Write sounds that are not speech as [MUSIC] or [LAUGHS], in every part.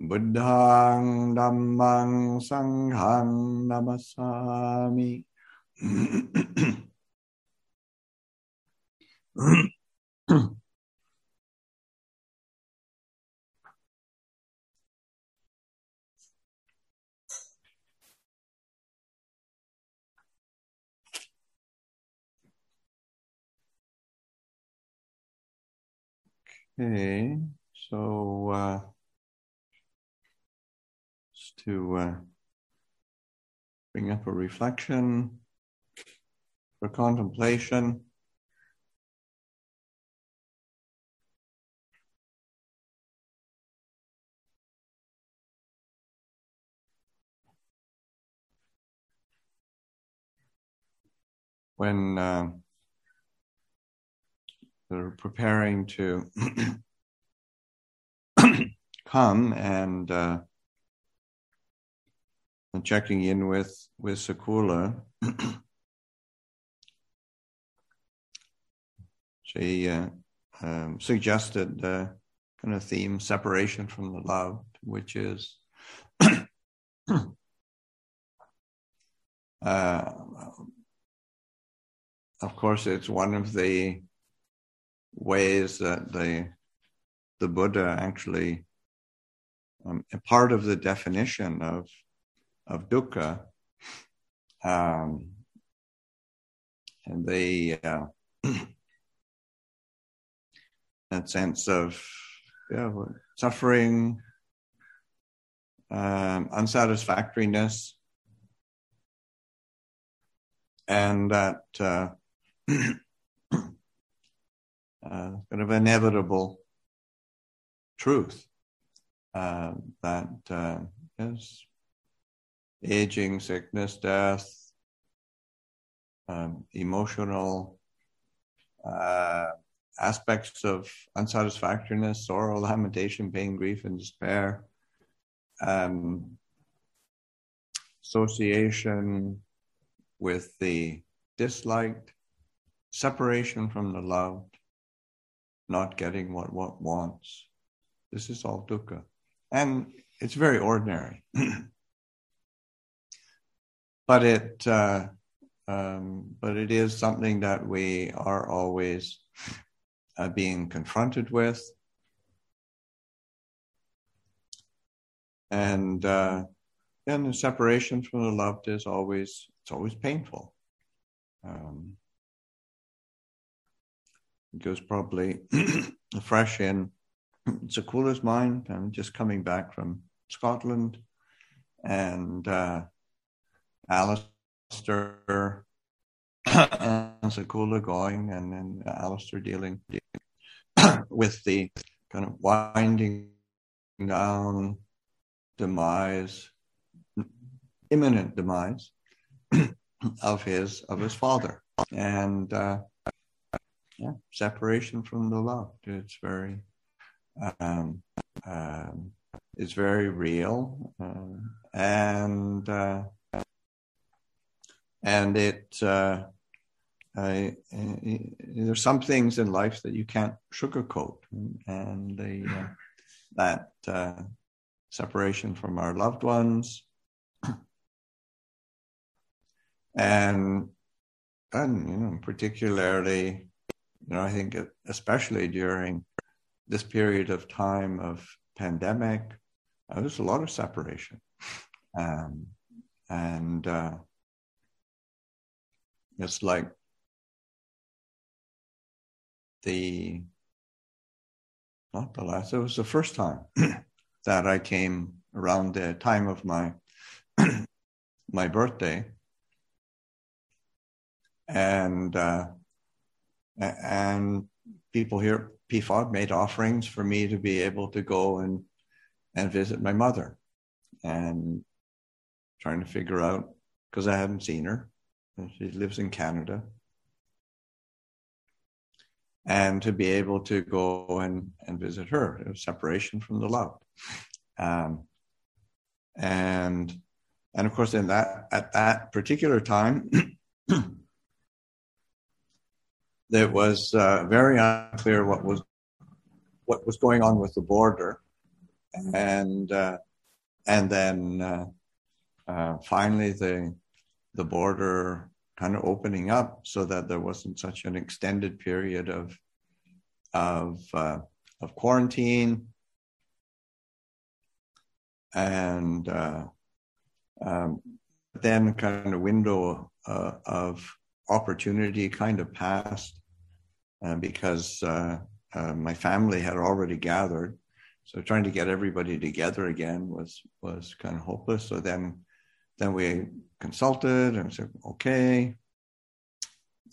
Buddhang Dhammang Sanghang Namasami. okay, so uh, to uh, bring up a reflection for contemplation. When uh, they're preparing to [CLEARS THROAT] come and uh, and checking in with with Sakula, [CLEARS THROAT] she uh, um, suggested the kind of theme separation from the love, which is [CLEARS THROAT] uh, of course it's one of the ways that the the Buddha actually um, a part of the definition of of dukkha, um, and the uh, [CLEARS THROAT] that sense of yeah, suffering, um, unsatisfactoriness, and that uh, [CLEARS THROAT] uh, kind of inevitable truth uh, that uh, is aging, sickness, death, um, emotional uh, aspects of unsatisfactoriness, sorrow, [LAUGHS] lamentation, pain, grief, and despair, um, association with the disliked, separation from the loved, not getting what one wants. This is all dukkha. And it's very ordinary. [CLEARS THROAT] but it uh, um, but it is something that we are always uh, being confronted with, and uh, and the separation from the loved is always it's always painful. Um, goes probably [CLEARS THROAT] fresh in it's a Sakula's mind. I'm just coming back from Scotland, and uh, Alistair and Sakula going, and then Alistair dealing with the kind of winding down demise, imminent demise of his of his father, and uh, yeah, separation from the love. It's very, um, um, it's very real, uh, and uh, and it uh, uh, there's some things in life that you can't sugarcoat, and the uh, that uh, separation from our loved ones, and and you know particularly, you know I think especially during this period of time of pandemic, uh, there's a lot of separation, um, and uh, it's like the not the last. It was the first time [CLEARS THROAT] that I came around the time of my [CLEARS THROAT] my birthday, and uh, and people here PFOD made offerings for me to be able to go and and visit my mother, and trying to figure out because I hadn't seen her. She lives in Canada. And to be able to go and, and visit her, it was separation from the loved. Um, and and of course, in that at that particular time, [CLEARS THROAT] it was uh, very unclear what was what was going on with the border, and uh, and then uh, uh, finally the the border kind of opening up so that there wasn't such an extended period of of uh, of quarantine and uh, um, then kind of window uh, of opportunity kind of passed uh, because uh, uh, my family had already gathered. So trying to get everybody together again was was kind of hopeless. So then then we consulted and said, okay,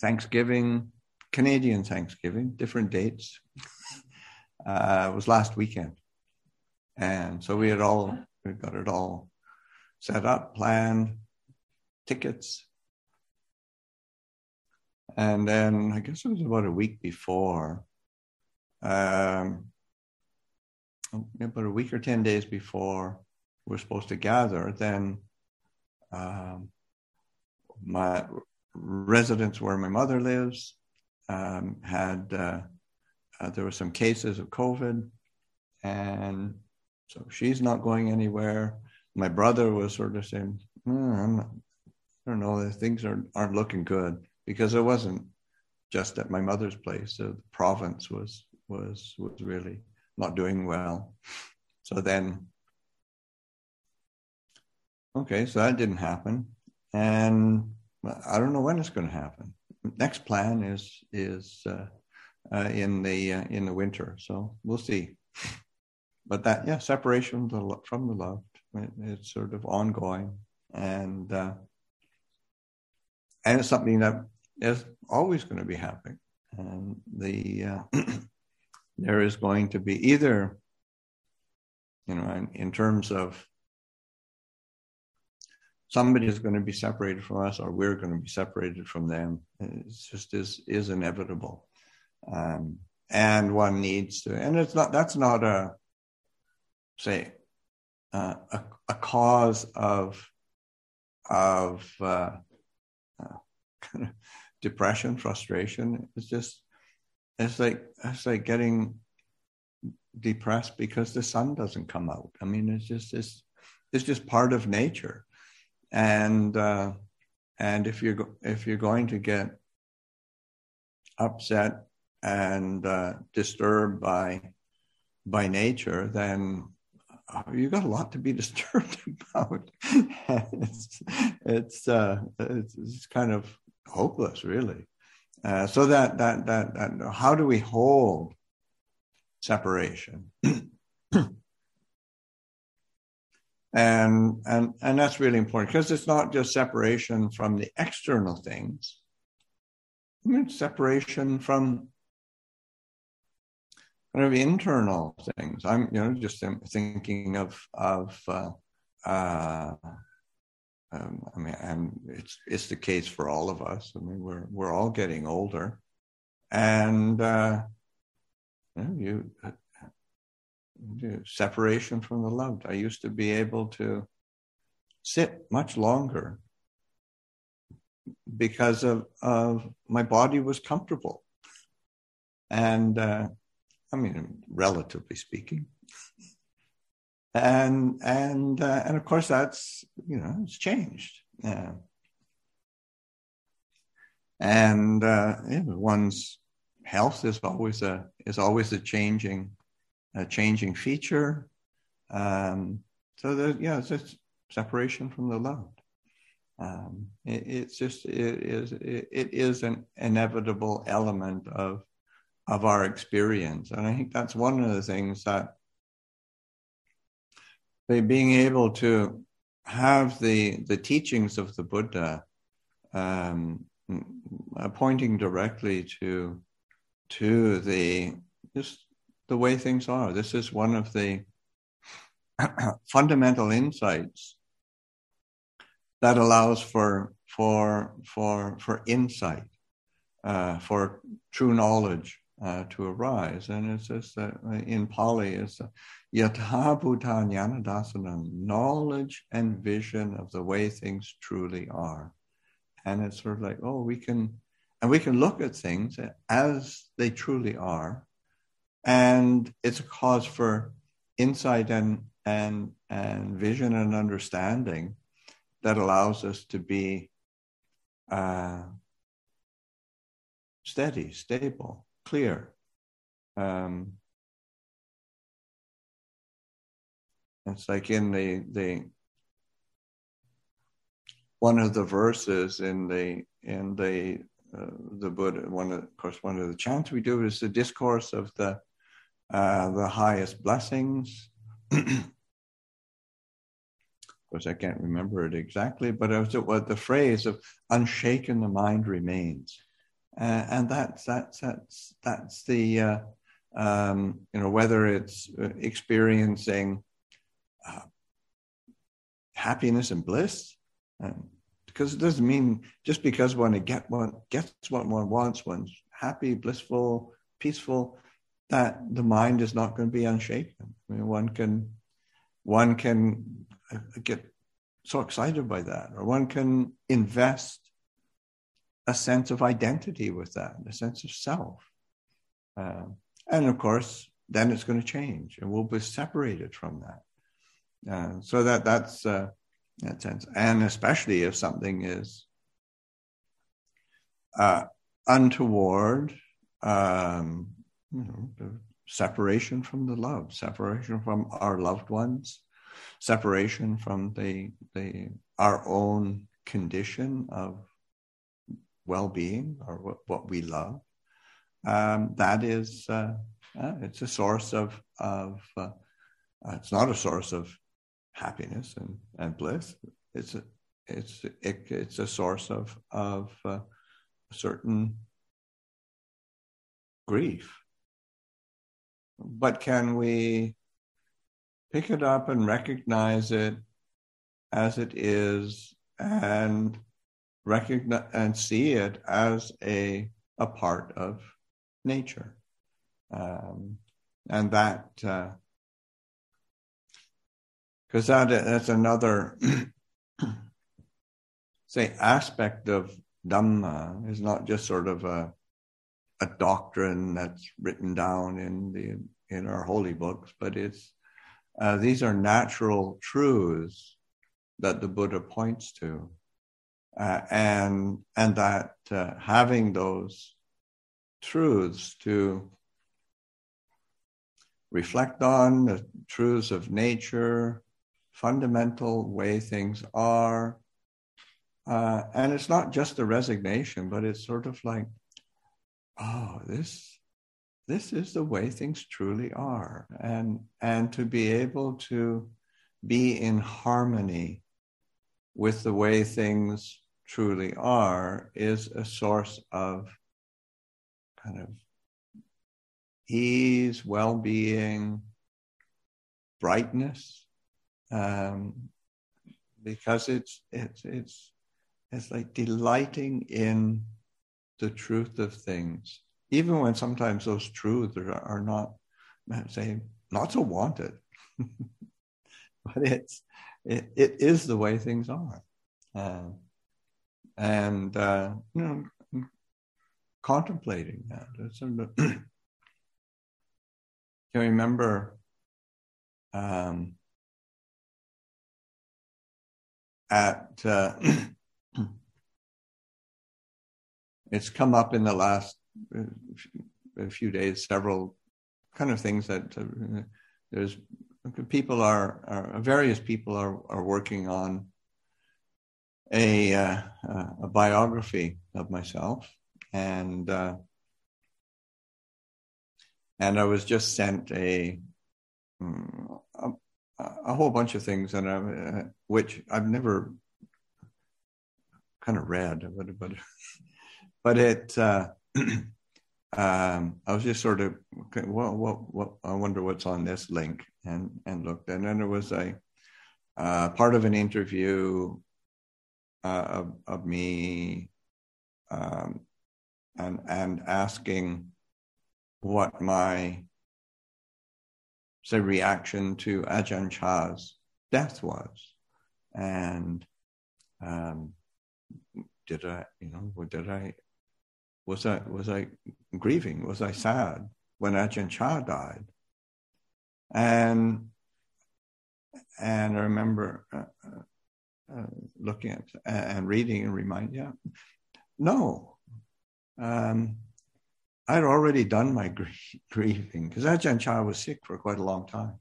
Thanksgiving, Canadian Thanksgiving, different dates. [LAUGHS] Uh, it was last weekend. And so we had all, we got it all set up, planned, tickets. And then I guess it was about a week before, um, about a week or 10 days before we are supposed to gather, then um, my residence where my mother lives um, had uh, uh, there were some cases of COVID, and so she's not going anywhere. My brother was sort of saying, mm, not, I don't know, things aren't, aren't looking good because it wasn't just at my mother's place. So the province was was was really not doing well. So then Okay, so that didn't happen, and I don't know when it's going to happen. Next plan is is uh, uh, in the uh, in the winter, so we'll see. But that, yeah, separation from the, from the loved, it, it's sort of ongoing, and uh, and it's something that is always going to be happening. And the uh, [CLEARS THROAT] there is going to be either, you know, in, in terms of somebody is going to be separated from us or we're going to be separated from them. It just is, is inevitable. Um, and one needs to, and it's not, that's not a, say, uh, a, a cause of, of, uh, uh, [LAUGHS] depression, frustration. It's just, it's like, it's like getting depressed because the sun doesn't come out. I mean, it's just, it's, it's just part of nature and uh, and if you're if you're going to get upset and uh, disturbed by by nature, then uh, you got a lot to be [LAUGHS] disturbed about. it's it's, uh, it's, it's kind of hopeless, really. Uh, so that, that that that how do we hold separation? [CLEARS THROAT] and and and that's really important because it's not just separation from the external things. I mean, separation from kind of internal things. I'm you know just thinking of of uh, uh, um, i mean and it's it's the case for all of us. I mean we're we're all getting older. And uh, you, know, you separation from the loved. I used to be able to sit much longer because of, of my body was comfortable. And uh, I mean, relatively speaking. and and uh, and of course that's you know it's changed. Yeah. And uh, yeah, one's health is always a is always a changing a changing feature. Um, so the, yeah, it's just separation from the loved. Um, it, it's just it is it, it is an inevitable element of of our experience, and I think that's one of the things that by being able to have the the teachings of the Buddha um, pointing directly to to the just the way things are. This is one of the [CLEARS THROAT] fundamental insights that allows for for for for insight, uh, for true knowledge uh, to arise. And it's just uh, in Pali, it's uh, yatha bhuta knowledge and vision of the way things truly are. And it's sort of like, oh, we can, and we can look at things as they truly are. And it's a cause for insight and, and, and vision and understanding that allows us to be uh, steady, stable, clear. Um, it's like in the the one of the verses in the in the uh, the Buddha. One of, of course, one of the chants we do is the discourse of the uh, the highest blessings. [CLEARS THROAT] of course, I can't remember it exactly, but it was what the phrase of "unshaken the mind remains." Uh, and that's that's that's that's the uh, um, you know whether it's uh, experiencing uh, happiness and bliss, um, because it doesn't mean just because one get one gets what one wants, one's happy, blissful, peaceful, that the mind is not going to be unshaken. I mean, one can one can uh, get so excited by that, or one can invest a sense of identity with that, a sense of self. Uh, and of course, then it's going to change and we'll be separated from that. Uh, so that that's uh, that sense. And especially if something is uh, untoward, um, you know, separation from the love, separation from our loved ones, separation from the the our own condition of well-being or what, what we love, um, that is uh, uh, it's a source of of uh, it's not a source of happiness and, and bliss. It's a it's it, it's a source of of uh, certain grief. But can we pick it up and recognize it as it is and recognize and see it as a a part of nature, um, and that because uh, that that's another [CLEARS THROAT] say aspect of Dhamma is not just sort of a a doctrine that's written down in the in our holy books, but it's uh, these are natural truths that the Buddha points to. Uh, and and that uh, having those truths to reflect on the truths of nature, fundamental way things are, uh, and it's not just a resignation, but it's sort of like, oh, this this is the way things truly are, and and to be able to be in harmony with the way things truly are is a source of kind of ease, well being, brightness, um, because it's, it's, it's, it's like delighting in the truth of things, even when sometimes those truths are, are not, say, not so wanted. [LAUGHS] but it's, it, it is the way things are. Uh, and uh, you know contemplating that. I [CLEARS THROAT] remember um, at uh, [CLEARS THROAT] it's come up in the last uh, few days several kind of things that uh, there's people are, are various people are, are working on a, uh, a biography of myself, and uh, and I was just sent a mm, a, a whole bunch of things, and uh, which I've never kind of read, but but but it uh, [CLEARS THROAT] um, I was just sort of, okay, well, I wonder what's on this link, and and looked, and then there was a uh, part of an interview uh, of, of me, um, and and asking what my say reaction to Ajahn Chah's death was, and um, did I, you know, did I was I was I grieving? Was I sad when Ajahn Chah died? And and I remember uh, uh, uh looking at and reading and remind, yeah, no, um, I'd already done my [LAUGHS] grieving because Ajahn Chah was sick for quite a long time,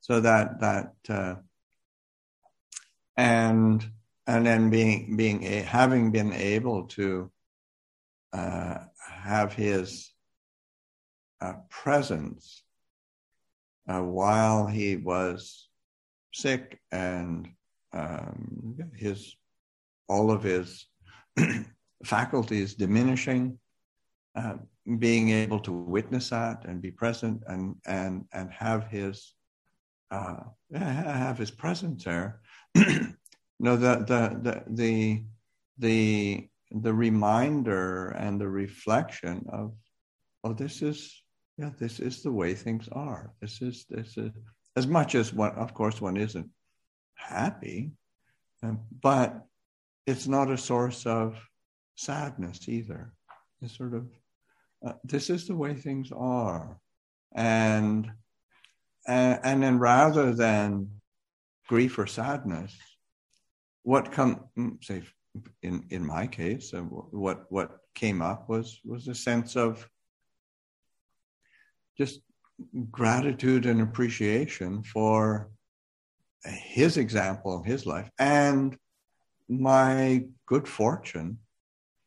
so that that uh, and and then being being a, having been able to uh, have his uh, presence uh, while he was sick and um, his all of his [CLEARS THROAT] faculties diminishing, uh, being able to witness that and be present and and and have his uh, have his presence there. [CLEARS THROAT] no, the the the the the the reminder and the reflection of, oh, this is, yeah, this is the way things are. This is, this is, as much as one, of course, one isn't happy, um, but it's not a source of sadness either. It's sort of, uh, this is the way things are. And, and, and then rather than grief or sadness, what come, mm, say, in in my case, uh, what what came up was was a sense of just gratitude and appreciation for his example of his life and my good fortune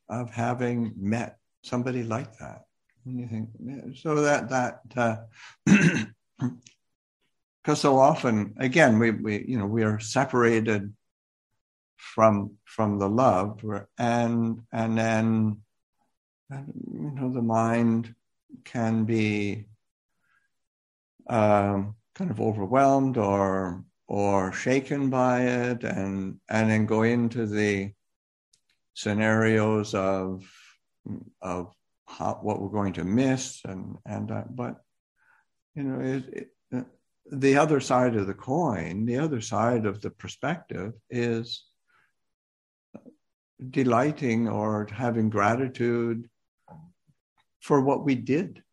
of having met somebody like that. And you think so that that because uh, [CLEARS THROAT] so often again we we you know we are separated from from the love and and then you know the mind can be um, kind of overwhelmed or or shaken by it and and then go into the scenarios of of how, what we're going to miss and and uh, but you know it, it, the other side of the coin the other side of the perspective is delighting or having gratitude for what we did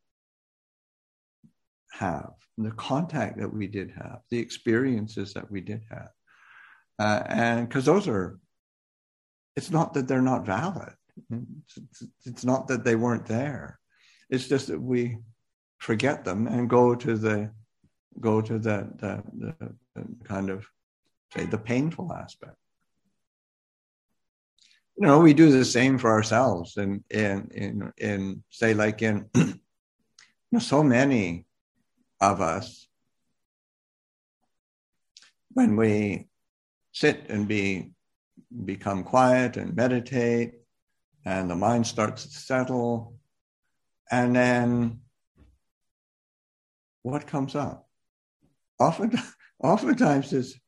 have, the contact that we did have, the experiences that we did have. Uh, and because those are, it's not that they're not valid. It's, it's not that they weren't there. It's just that we forget them and go to the go to the, kind of say the painful aspect you know, we do the same for ourselves, and in in in say like in [CLEARS THROAT] you know, so many of us when we sit and be become quiet and meditate and the mind starts to settle and then what comes up? Often [LAUGHS] oftentimes is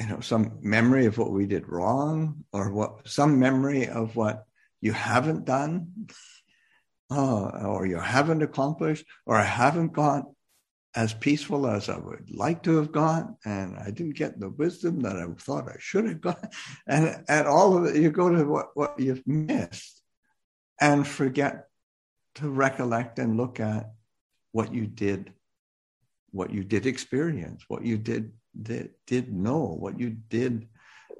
you know some memory of what we did wrong or what some memory of what you haven't done oh, or you haven't accomplished or i haven't got as peaceful as i would like to have got and i didn't get the wisdom that i thought i should have got [LAUGHS] and and all of it you go to what, what you've missed and forget to recollect and look at what you did what you did experience what you did did, did know, what you did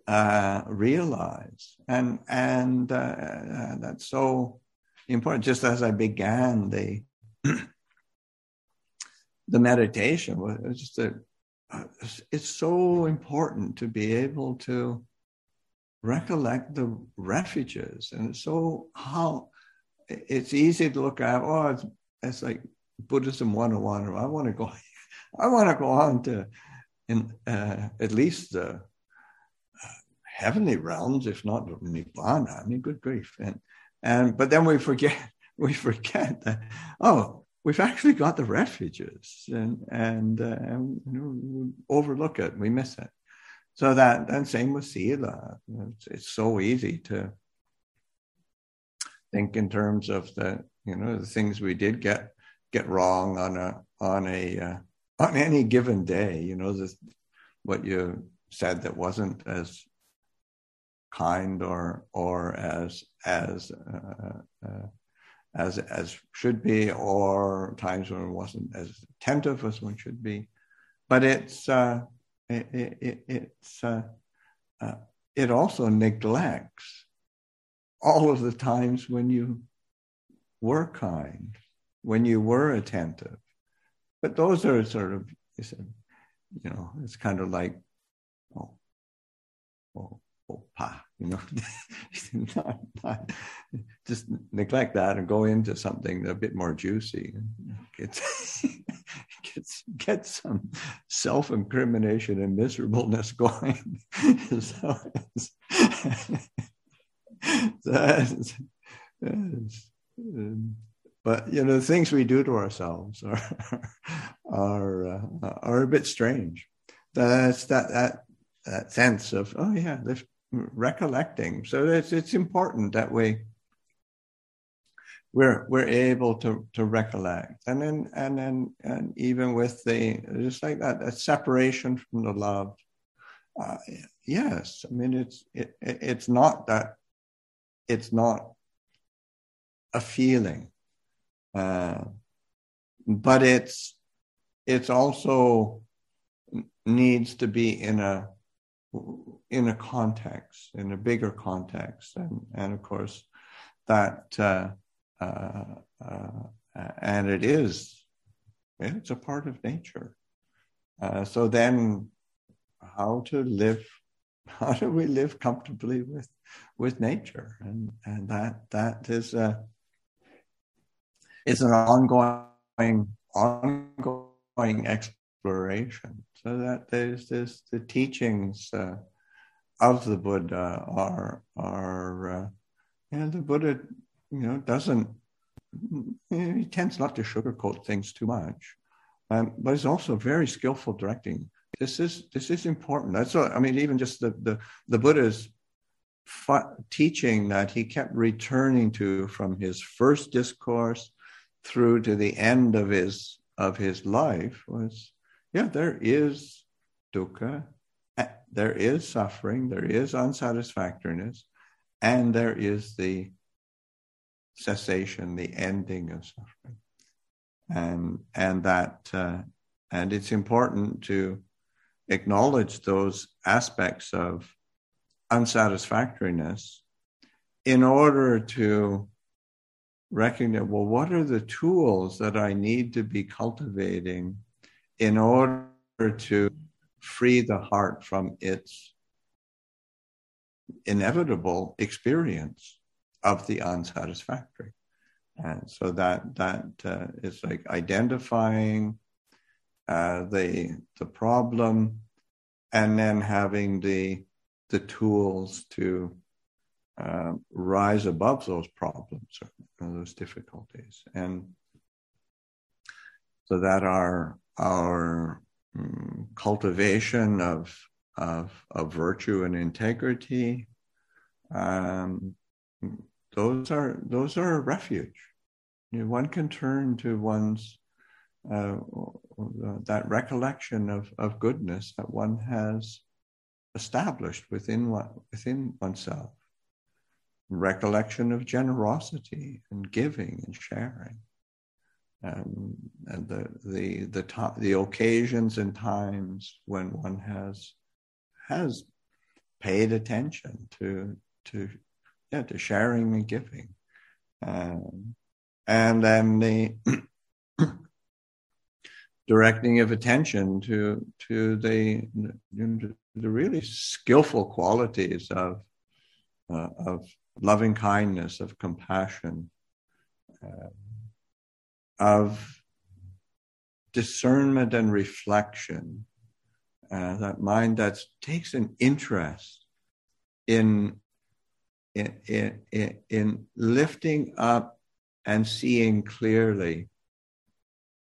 uh, realize, and and uh, uh, that's so important. Just as I began the [CLEARS THROAT] the meditation, was just that uh, it's so important to be able to recollect the refuges, and so how it's easy to look at. Oh, it's, it's like Buddhism 101. I want to go. [LAUGHS] I want to go on to in uh, at least the uh, heavenly realms, if not nirvana. I mean, good grief! And and but then we forget [LAUGHS] we forget that, oh, we've actually got the refuges and, and, uh, and you know, we overlook it, we miss it. So that, and same with Sila. It's, it's so easy to think in terms of the, you know, the things we did get, get wrong on a, on a, uh, on any given day, you know, the, what you said that wasn't as kind or or as as uh, uh, as as should be, or times when it wasn't as attentive as one should be. But it's uh, it, it, it's uh, uh, it also neglects all of the times when you were kind, when you were attentive. But those are sort of you know, it's kind of like oh, oh, oh opa, you know, [LAUGHS] not, not, just neglect that and go into something a bit more juicy. Get, [LAUGHS] get, get some self incrimination and miserableness going. [LAUGHS] so that's, that's, um, but you know, the things we do to ourselves are [LAUGHS] are uh, are a bit strange. That's that that that sense of oh yeah, this recollecting. So it's it's important that we we're we're able to to recollect, and then and then and even with the just like that, that separation from the love. Uh, yes, I mean it's it, it's not that it's not a feeling, uh, but it's it's also needs to be in a in a context, in a bigger context, and and of course that uh, uh, uh, and it is it's a part of nature. Uh, so then, how to live? [LAUGHS] How do we live comfortably with with nature? And and that that is a is an ongoing ongoing exploration so that there's this the teachings uh, of the Buddha are are uh, the Buddha you know doesn't he tends not to sugarcoat things too much, um, but he's also very skillful directing. This is this is important. That's what I mean. Even just the the the Buddha's teaching that he kept returning to from his first discourse through to the end of his of his life was yeah, there is dukkha, there is suffering, there is unsatisfactoriness, and there is the cessation, the ending of suffering. And, and that, uh, and it's important to acknowledge those aspects of unsatisfactoriness in order to recognize well, what are the tools that I need to be cultivating in order to free the heart from its inevitable experience of the unsatisfactory. And so that that uh, is like identifying uh, the the problem, and then having the the tools to uh, rise above those problems or those difficulties, and so that our our um, cultivation of, of, of virtue and integrity, um, those are those are a refuge. You know, one can turn to one's uh, that recollection of, of goodness that one has established within one, within oneself. Recollection of generosity and giving and sharing. And, and the the the to- the occasions and times when one has has paid attention to to yeah to sharing and giving, um, and then the [CLEARS THROAT] directing of attention to to the the really skillful qualities of uh, of loving kindness of compassion. Uh, of discernment and reflection, uh, that mind that takes an interest in, in, in, in lifting up and seeing clearly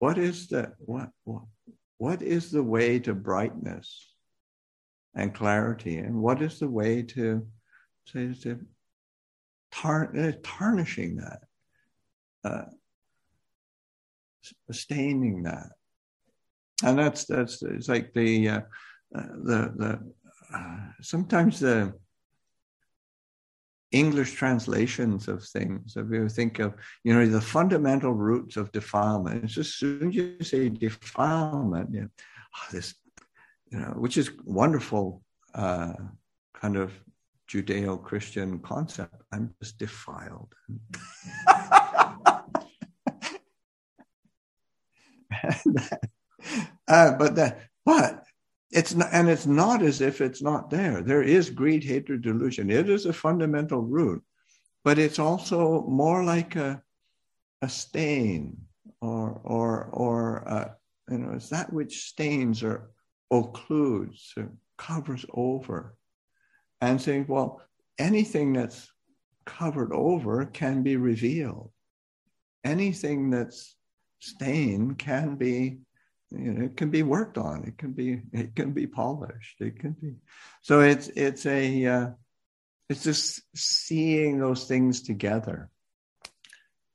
what is the what, what what is the way to brightness and clarity and what is the way to say to tar- uh, tarnishing that uh, sustaining that and that's that's it's like the uh, uh the the uh, sometimes the English translations of things. If you think of, you know, the fundamental roots of defilement, it's just as soon as you say defilement, you know, oh, this, you know, which is wonderful uh, kind of Judeo-Christian concept. I'm just defiled. [LAUGHS] uh, but that, but it's not, and it's not as if it's not there. There is greed, hatred, delusion. It is a fundamental root, but it's also more like a, a stain or, or, or, uh, you know, it's that which stains or occludes or covers over. And saying, well, anything that's covered over can be revealed. Anything that's stained can be you know, it can be worked on. It can be it can be polished. It can be so it's it's a uh, it's just seeing those things together,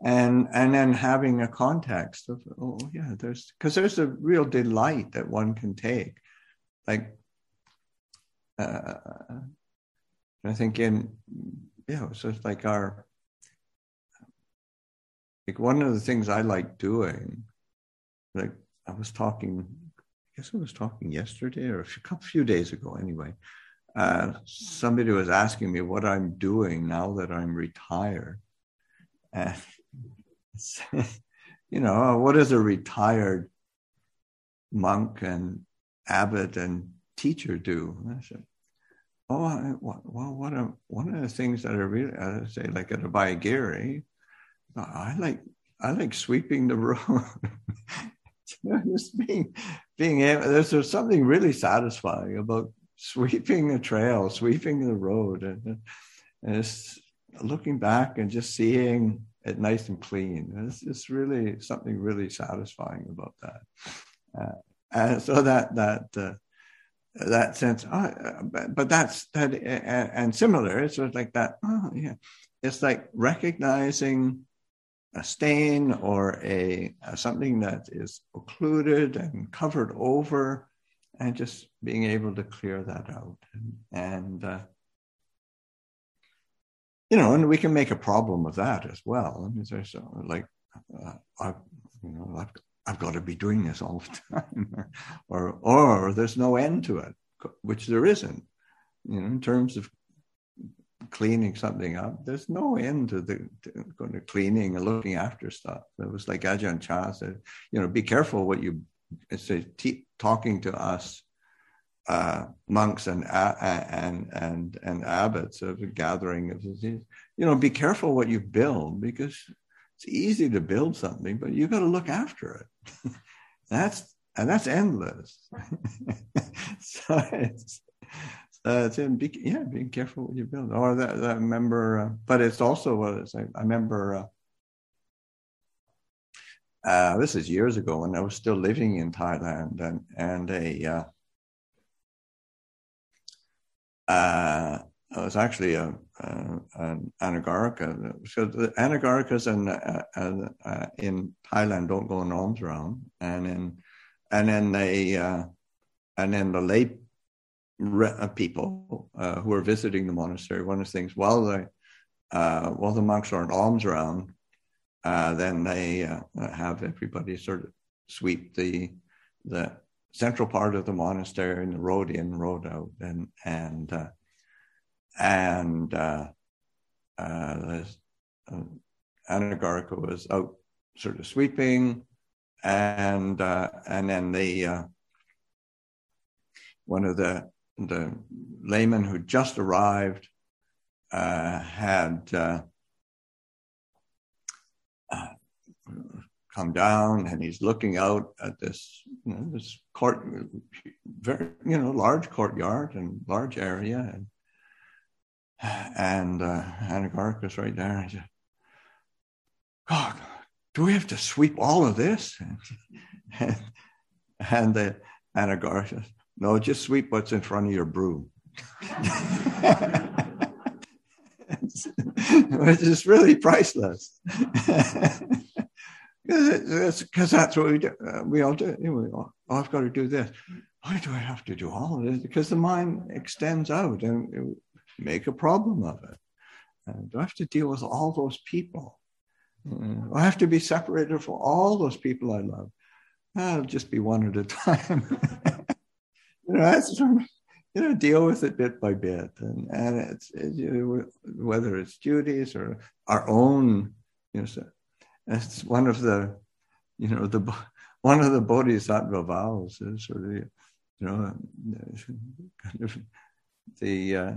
and and then having a context of oh yeah, there's because there's a real delight that one can take, like uh, I think in yeah, so it's like our like one of the things I like doing, like I was talking, I guess I was talking yesterday or a few, days ago anyway. Uh, somebody was asking me what I'm doing now that I'm retired. And, [LAUGHS] you know, what does a retired monk and abbot and teacher do? And I said, oh, well, what a, one of the things that I really, I say, like at a Abhayagiri, I like I like sweeping the room. [LAUGHS] just being being able, there's, there's something really satisfying about sweeping the trail, sweeping the road, and, and it's looking back and just seeing it nice and clean. It's just really something really satisfying about that. Uh, and so that that uh, that sense, oh, but, that's that, and similar. It's sort of like that. Oh, yeah, it's like recognizing a stain or a, a, something that is occluded and covered over and just being able to clear that out and, and uh, you know and we can make a problem of that as well i mean there's uh, like uh, I've, you know I've, I've got to be doing this all the [LAUGHS] time or, or there's no end to it which there isn't you know in terms of cleaning something up, there's no end to the to going to cleaning and looking after stuff. It was like Ajahn Chah said, you know, be careful what you say. T- talking to us uh, monks and and and and abbots of a gathering of you know, be careful what you build because it's easy to build something, but you've got to look after it. [LAUGHS] that's and that's endless. [LAUGHS] so it's uh, to be, yeah, being careful what you build. Or that, that remember, uh, but it's also what it's like. I remember, uh, uh, this is years ago when I was still living in Thailand, and and a uh, uh, it was actually a, a an anagarika. So the anagarikas in uh, uh, uh, in Thailand don't go in alms round, and in and then they uh, and then the uh, people uh, who are visiting the monastery, one of the things while the uh, while the monks are in alms round, uh, then they uh, have everybody sort of sweep the the central part of the monastery and the road in, road out, and and uh, and uh, uh, Anagarika was out sort of sweeping, and and then the one of the the layman who just arrived uh, had uh, uh, come down and he's looking out at this you know, this court very you know large courtyard and large area and and uh, right there and said, God, do we have to sweep all of this? [LAUGHS] And, and says, no, just sweep what's in front of your broom. [LAUGHS] Which is really priceless. [LAUGHS] Because that's what we do. Uh, we all do. You oh, I've got to do this. Why do I have to do all of this? Because the mind extends out and make a problem of it. Do I have to deal with all those people? Uh, I have to be separated from all those people I love. I'll just be one at a [LAUGHS] time. [LAUGHS] you know, that's you know, deal with it bit by bit, and and it's it, you know, whether it's duties or our own, you know, so it's one of the, you know, the [LAUGHS] one of the bodhisattva vows is sort of, you know, kind of the uh,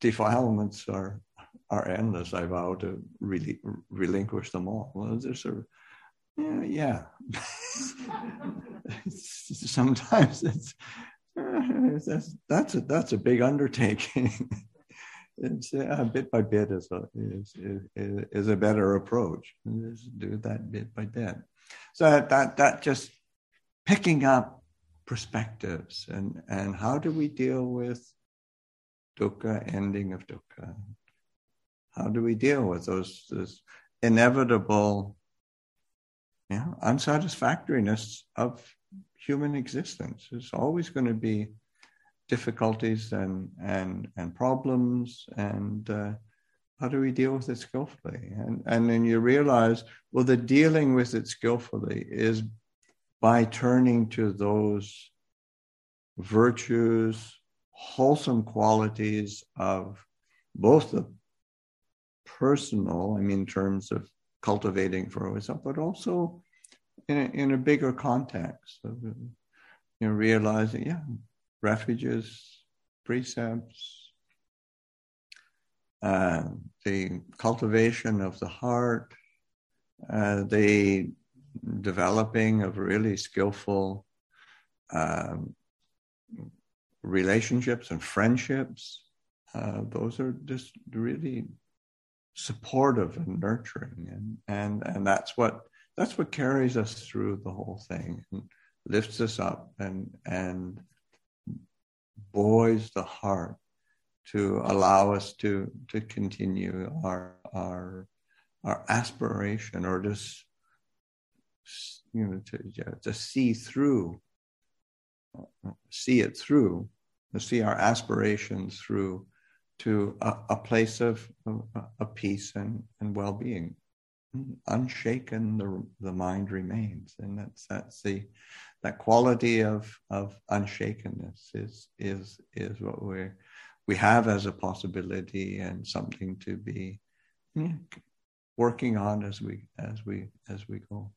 defilements are are endless. I vow to really relinquish them all. Well, there's of, yeah, yeah. [LAUGHS] sometimes it's, that's that's a that's a big undertaking. [LAUGHS] it's uh, bit by bit is a is, is, is a better approach. Just do that bit by bit. So that that just picking up perspectives and and how do we deal with dukkha, ending of dukkha? How do we deal with those those inevitable unsatisfactoriness of human existence? There's always going to be difficulties and and and problems and uh, how do we deal with it skillfully and and then you realize well the dealing with it skillfully is by turning to those virtues wholesome qualities of both the personal i mean in terms of cultivating for ourselves but also in a, in a bigger context of you know realizing yeah refuges, precepts, uh, the cultivation of the heart, uh, the developing of really skillful um, relationships and friendships. Uh, those are just really supportive and nurturing, and and and that's what that's what carries us through the whole thing and lifts us up and and buoys the heart to allow us to to continue our our our aspiration or just you know to to see through see it through to see our aspirations through to a, a place of, of, peace and, and well-being. Unshaken the, the mind remains. And that's that's the that quality of of unshakenness is is is what we we have as a possibility and something to be hmm, working on as we as we as we go